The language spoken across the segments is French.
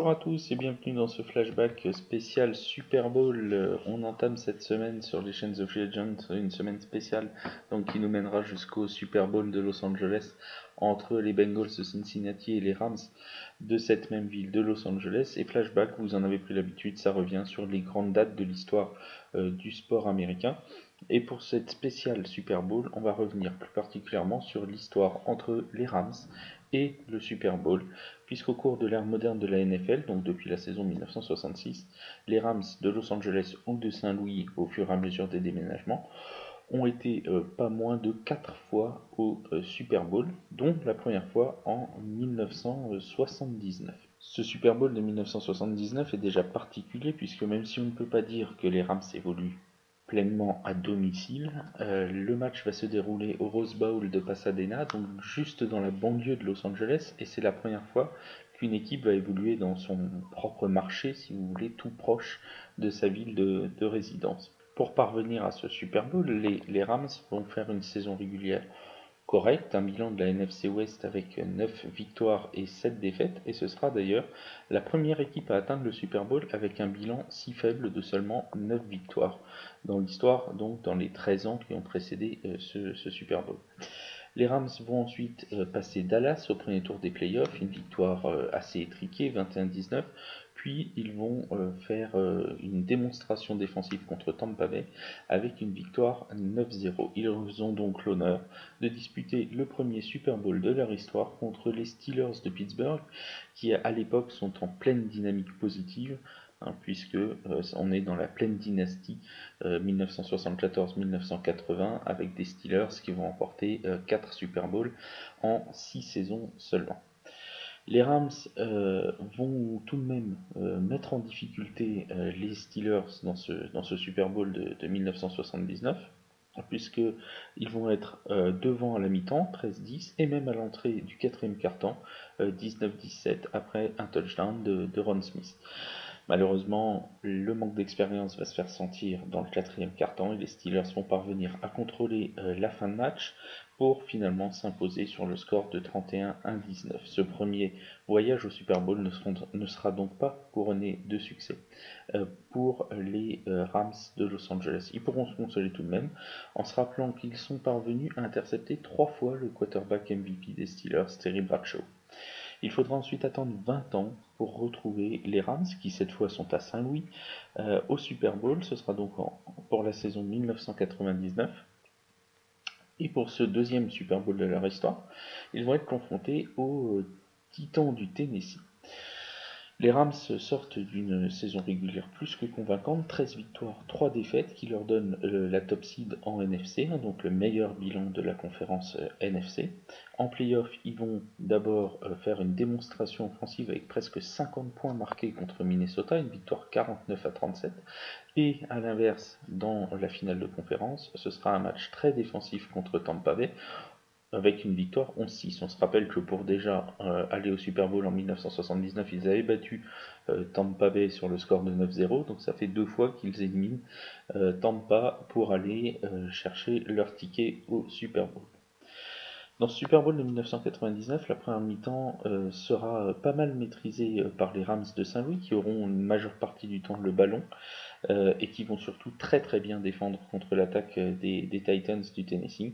Bonjour à tous et bienvenue dans ce flashback spécial Super Bowl. Euh, On entame cette semaine sur les chaînes of Legends une semaine spéciale donc qui nous mènera jusqu'au Super Bowl de Los Angeles entre les Bengals de Cincinnati et les Rams de cette même ville de Los Angeles. Et flashback, vous en avez pris l'habitude, ça revient sur les grandes dates de l'histoire euh, du sport américain. Et pour cette spéciale Super Bowl, on va revenir plus particulièrement sur l'histoire entre les Rams et le Super Bowl, puisqu'au cours de l'ère moderne de la NFL, donc depuis la saison 1966, les Rams de Los Angeles ou de Saint-Louis, au fur et à mesure des déménagements, ont été euh, pas moins de 4 fois au euh, Super Bowl, dont la première fois en 1979. Ce Super Bowl de 1979 est déjà particulier puisque même si on ne peut pas dire que les Rams évoluent pleinement à domicile. Euh, le match va se dérouler au Rose Bowl de Pasadena, donc juste dans la banlieue de Los Angeles, et c'est la première fois qu'une équipe va évoluer dans son propre marché, si vous voulez, tout proche de sa ville de, de résidence. Pour parvenir à ce Super Bowl, les Rams vont faire une saison régulière correct, un bilan de la NFC West avec 9 victoires et 7 défaites, et ce sera d'ailleurs la première équipe à atteindre le Super Bowl avec un bilan si faible de seulement 9 victoires dans l'histoire, donc dans les 13 ans qui ont précédé euh, ce, Super Bowl. Les Rams vont ensuite euh, passer Dallas au premier tour des playoffs, une victoire euh, assez étriquée, 21-19, puis ils vont euh, faire euh, une démonstration défensive contre Tampa Bay avec une victoire 9-0. Ils ont donc l'honneur de disputer le premier Super Bowl de leur histoire contre les Steelers de Pittsburgh, qui à l'époque sont en pleine dynamique positive. Hein, puisque euh, on est dans la pleine dynastie 1974-1980 avec des Steelers qui vont remporter 4 Super Bowls en 6 saisons seulement. Les Rams euh, vont tout de même euh, mettre en difficulté euh, les Steelers dans ce, Super Bowl de, de 1979, puisqu'ils vont être devant à la mi-temps, 13-10, et même à l'entrée du quatrième quart-temps, 19-17, après un touchdown de, Ron Smith. Malheureusement, le manque d'expérience va se faire sentir dans le quatrième quart-temps et les Steelers vont parvenir à contrôler la fin de match pour finalement s'imposer sur le score de 31-19. Ce premier voyage au Super Bowl ne, sera donc pas couronné de succès euh, pour les euh, Rams de Los Angeles. Ils pourront se consoler tout de même en se rappelant qu'ils sont parvenus à intercepter trois fois le quarterback MVP des Steelers, Terry Bradshaw. Il faudra ensuite attendre 20 ans pour retrouver les Rams, qui cette fois sont à Saint-Louis, euh, au Super Bowl. Ce sera donc pour la saison 1999. Et pour ce deuxième Super Bowl de leur histoire, ils vont être confrontés aux Titans du Tennessee. Les Rams sortent d'une saison régulière plus que convaincante, 13 victoires, 3 défaites, qui leur donnent euh, la top seed en NFC, hein, donc le meilleur bilan de la conférence euh, NFC. En playoff, ils vont d'abord euh, faire une démonstration offensive avec presque 50 points marqués contre Minnesota, une victoire 49 à 37. Et à l'inverse, dans la finale de conférence, ce sera un match très défensif contre Tampa Bay, avec une victoire 11-6. On se rappelle que pour déjà euh, aller au Super Bowl en 1979, ils avaient battu euh, Tampa Bay sur le score de 9-0, donc ça fait deux fois qu'ils éliminent euh, Tampa pour aller chercher leur ticket au Super Bowl. Dans ce Super Bowl de 1999, la première mi-temps sera pas mal maîtrisée par les Rams de Saint-Louis qui auront une majeure partie du temps le ballon et qui vont surtout très très bien défendre contre l'attaque des Titans du Tennessee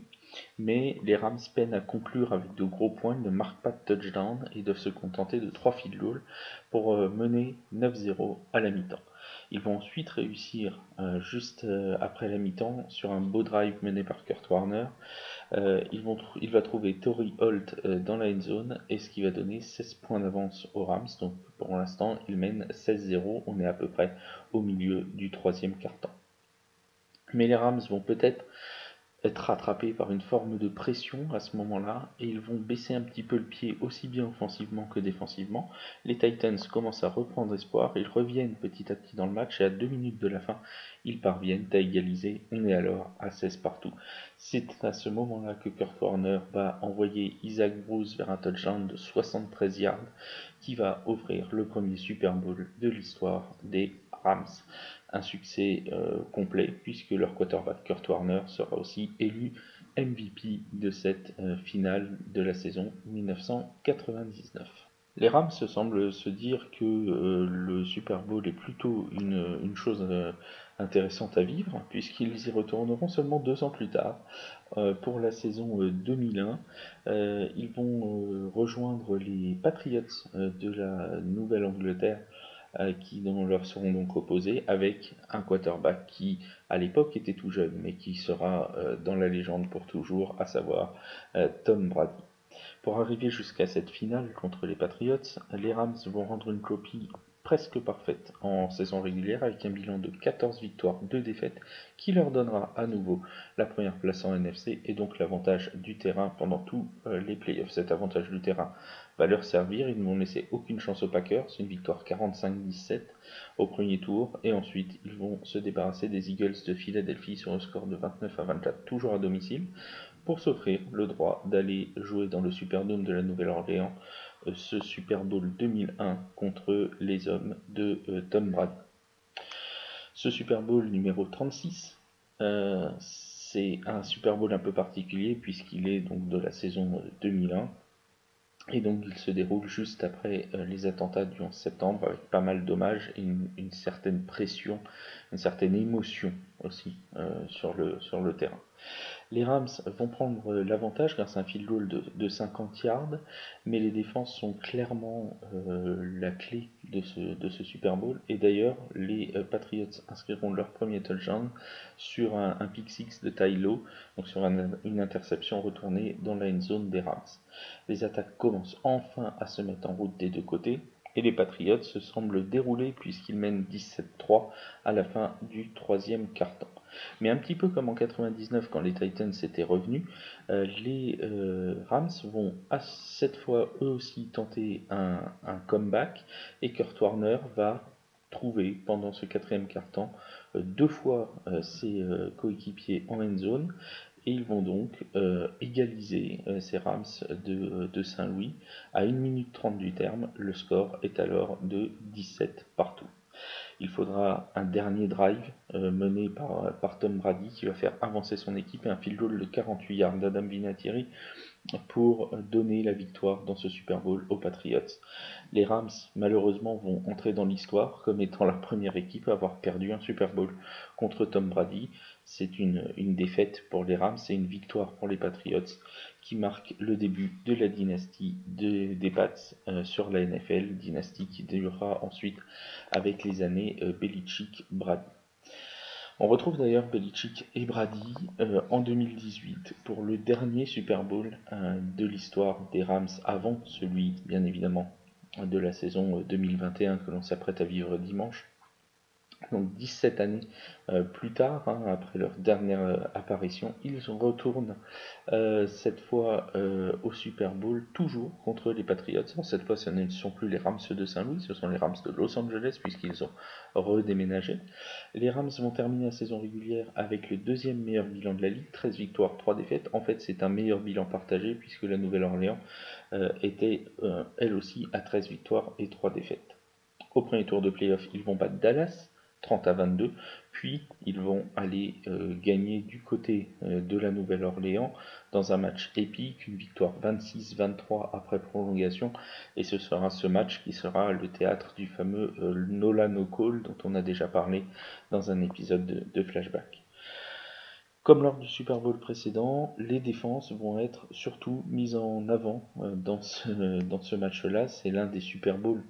mais les Rams peinent à conclure avec de gros points, ne marquent pas de touchdown et doivent se contenter de 3 field goals pour euh, mener 9-0 à la mi-temps. Ils vont ensuite réussir euh, juste euh, après la mi-temps sur un beau drive mené par Kurt Warner. Il va trouver Tori Holt dans la end zone et ce qui va donner 16 points d'avance aux Rams. Donc pour l'instant, ils mènent 16-0. On est à peu près au milieu du troisième quart-temps. Mais les Rams vont peut-être être rattrapés par une forme de pression à ce moment-là et ils vont baisser un petit peu le pied aussi bien offensivement que défensivement. Les Titans commencent à reprendre espoir, ils reviennent petit à petit dans le match et à deux minutes de la fin, ils parviennent à égaliser. On est alors à 16 partout. C'est à ce moment-là que Kurt Warner va envoyer Isaac Bruce vers un touchdown de 73 yards qui va offrir le premier Super Bowl de l'histoire des Rams un succès euh, complet puisque leur quarterback Kurt Warner sera aussi élu MVP de cette euh, finale de la saison 1999. Les Rams semblent se dire que euh, le Super Bowl est plutôt une, chose euh, intéressante à vivre, puisqu'ils y retourneront seulement deux ans plus tard, pour la saison 2001. ils vont rejoindre les Patriots de la Nouvelle-Angleterre, qui leur seront donc opposés, avec un quarterback qui, à l'époque, était tout jeune, mais qui sera dans la légende pour toujours, à savoir Tom Brady. Pour arriver jusqu'à cette finale contre les Patriots, les Rams vont rendre une copie presque parfaite en saison régulière avec un bilan de 14 victoires, 2 défaites qui leur donnera à nouveau la première place en NFC et donc l'avantage du terrain pendant tous euh, les playoffs. Cet avantage du terrain va leur servir, ils ne vont laisser aucune chance aux Packers, une victoire 45-17 au premier tour. Et ensuite ils vont se débarrasser des Eagles de Philadelphie sur un score de 29 à 24 toujours à domicile pour s'offrir le droit d'aller jouer dans le Superdome de la Nouvelle-Orléans euh, ce Super Bowl 2001 contre les hommes de euh, Tom Brady. Ce Super Bowl numéro 36, euh, c'est un Super Bowl un peu particulier puisqu'il est donc de la saison 2001 et donc il se déroule juste après les attentats du 11 septembre avec pas mal d'hommages et une, certaine pression, une certaine émotion aussi sur, le, sur le terrain. Les Rams vont prendre l'avantage grâce à un field goal de, 50 yards, mais les défenses sont clairement euh, la clé de ce, Super Bowl. Et d'ailleurs, les euh, Patriots inscriront leur premier touchdown sur un, pick six de Tylo, donc sur une interception retournée dans la zone des Rams. Les attaques commencent enfin à se mettre en route des deux côtés. Et les Patriots se semblent dérouler puisqu'ils mènent 17-3 à la fin du troisième quart-temps. Mais un petit peu comme en 99 quand les Titans étaient revenus, euh, les euh, Rams vont à cette fois eux aussi tenter un, comeback et Kurt Warner va trouver pendant ce quatrième quart-temps euh, deux fois ses coéquipiers en end zone et ils vont donc égaliser ces Rams de, de Saint-Louis à 1 minute 30 du terme. Le score est alors de 17 partout. Il faudra un dernier drive euh, mené par, Tom Brady qui va faire avancer son équipe. Et un field goal de 48 yards d'Adam Vinatieri pour donner la victoire dans ce Super Bowl aux Patriots. Les Rams, malheureusement, vont entrer dans l'histoire comme étant la première équipe à avoir perdu un Super Bowl contre Tom Brady. C'est une, défaite pour les Rams et une victoire pour les Patriots qui marque le début de la dynastie des Pats euh, sur la NFL, dynastie qui durera ensuite avec les années euh, Belichick-Brady. On retrouve d'ailleurs Belichick et Brady euh, en 2018 pour le dernier Super Bowl euh, de l'histoire des Rams avant celui bien évidemment de la saison 2021 euh, que l'on s'apprête à vivre dimanche. Donc 17 années euh, plus tard, hein, après leur dernière euh, apparition, ils retournent euh, cette fois au Super Bowl, toujours contre les Patriots. cette fois, ce ne sont plus les Rams de Saint-Louis, ce sont les Rams de Los Angeles, puisqu'ils ont redéménagé. Les Rams vont terminer la saison régulière avec le deuxième meilleur bilan de la Ligue, 13 victoires, 3 défaites. En fait, c'est un meilleur bilan partagé, puisque la Nouvelle-Orléans était elle aussi à 13 victoires et 3 défaites. Au premier tour de playoff, ils vont battre Dallas. 30 à 22. Puis ils vont aller euh, gagner du côté euh, de la Nouvelle-Orléans dans un match épique, une victoire 26-23 après prolongation. Et ce sera ce match qui sera le théâtre du fameux euh, Nola No Call dont on a déjà parlé dans un épisode de, flashback. Comme lors du Super Bowl précédent, les défenses vont être surtout mises en avant dans ce, dans ce match-là. C'est l'un des Super Bowls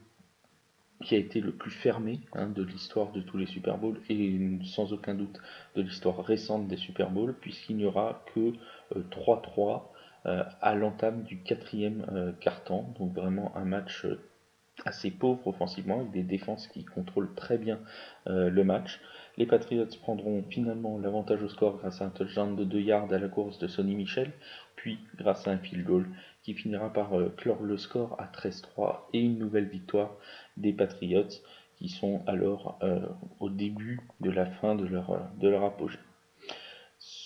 qui a été le plus fermé hein, de l'histoire de tous les Super Bowls et sans aucun doute de l'histoire récente des Super Bowls, puisqu'il n'y aura que 3-3 euh, euh, à l'entame du quatrième euh, quart-temps, donc vraiment un match assez pauvre offensivement, avec des défenses qui contrôlent très bien le match. Les Patriots prendront finalement l'avantage au score grâce à un touchdown de 2 yards à la course de Sonny Michel, puis grâce à un field goal qui finira par clore le score à 13-3 et une nouvelle victoire des Patriots qui sont alors euh, au début de la fin euh, de leur apogée.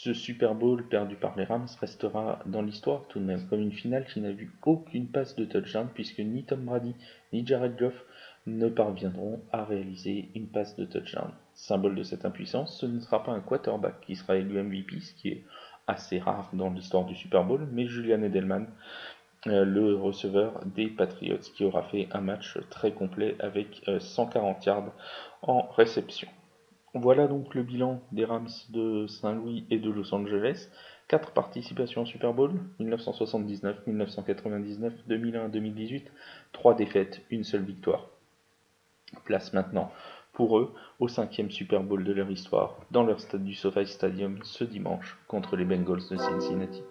Ce Super Bowl perdu par les Rams restera dans l'histoire tout de même comme une finale qui n'a vu aucune passe de touchdown puisque ni Tom Brady ni Jared Goff ne parviendront à réaliser une passe de touchdown. Symbole de cette impuissance, ce ne sera pas un quarterback qui sera élu MVP, ce qui est assez rare dans l'histoire du Super Bowl, mais Julian Edelman euh, le receveur des Patriots, qui aura fait un match très complet avec 140 yards en réception. Voilà donc le bilan des Rams de Saint-Louis et de Los Angeles. 4 participations au Super Bowl, 1979, 1999, 2001, 2018, 3 défaites, une seule victoire. Place maintenant pour eux au cinquième Super Bowl de leur histoire, dans leur stade du SoFi Stadium ce dimanche contre les Bengals de Cincinnati.